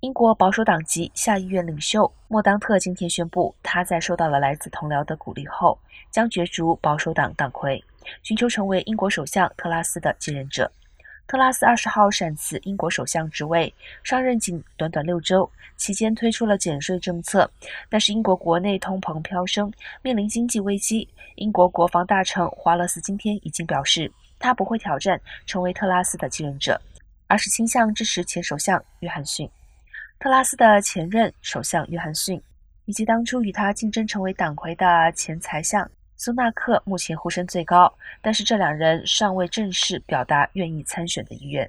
英国保守党籍下议院领袖莫当特今天宣布，他在受到了来自同僚的鼓励后，将角逐保守党党魁，寻求成为英国首相特拉斯的继任者。特拉斯二十号闪辞英国首相职位，上任仅短短六周，期间推出了减税政策，但是英国国内通膨飙升，面临经济危机。英国国防大臣华勒斯今天已经表示，他不会挑战成为特拉斯的继任者，而是倾向支持前首相约翰逊。特拉斯的前任首相约翰逊，以及当初与他竞争成为党魁的钱财相苏纳克，目前呼声最高，但是这两人尚未正式表达愿意参选的意愿。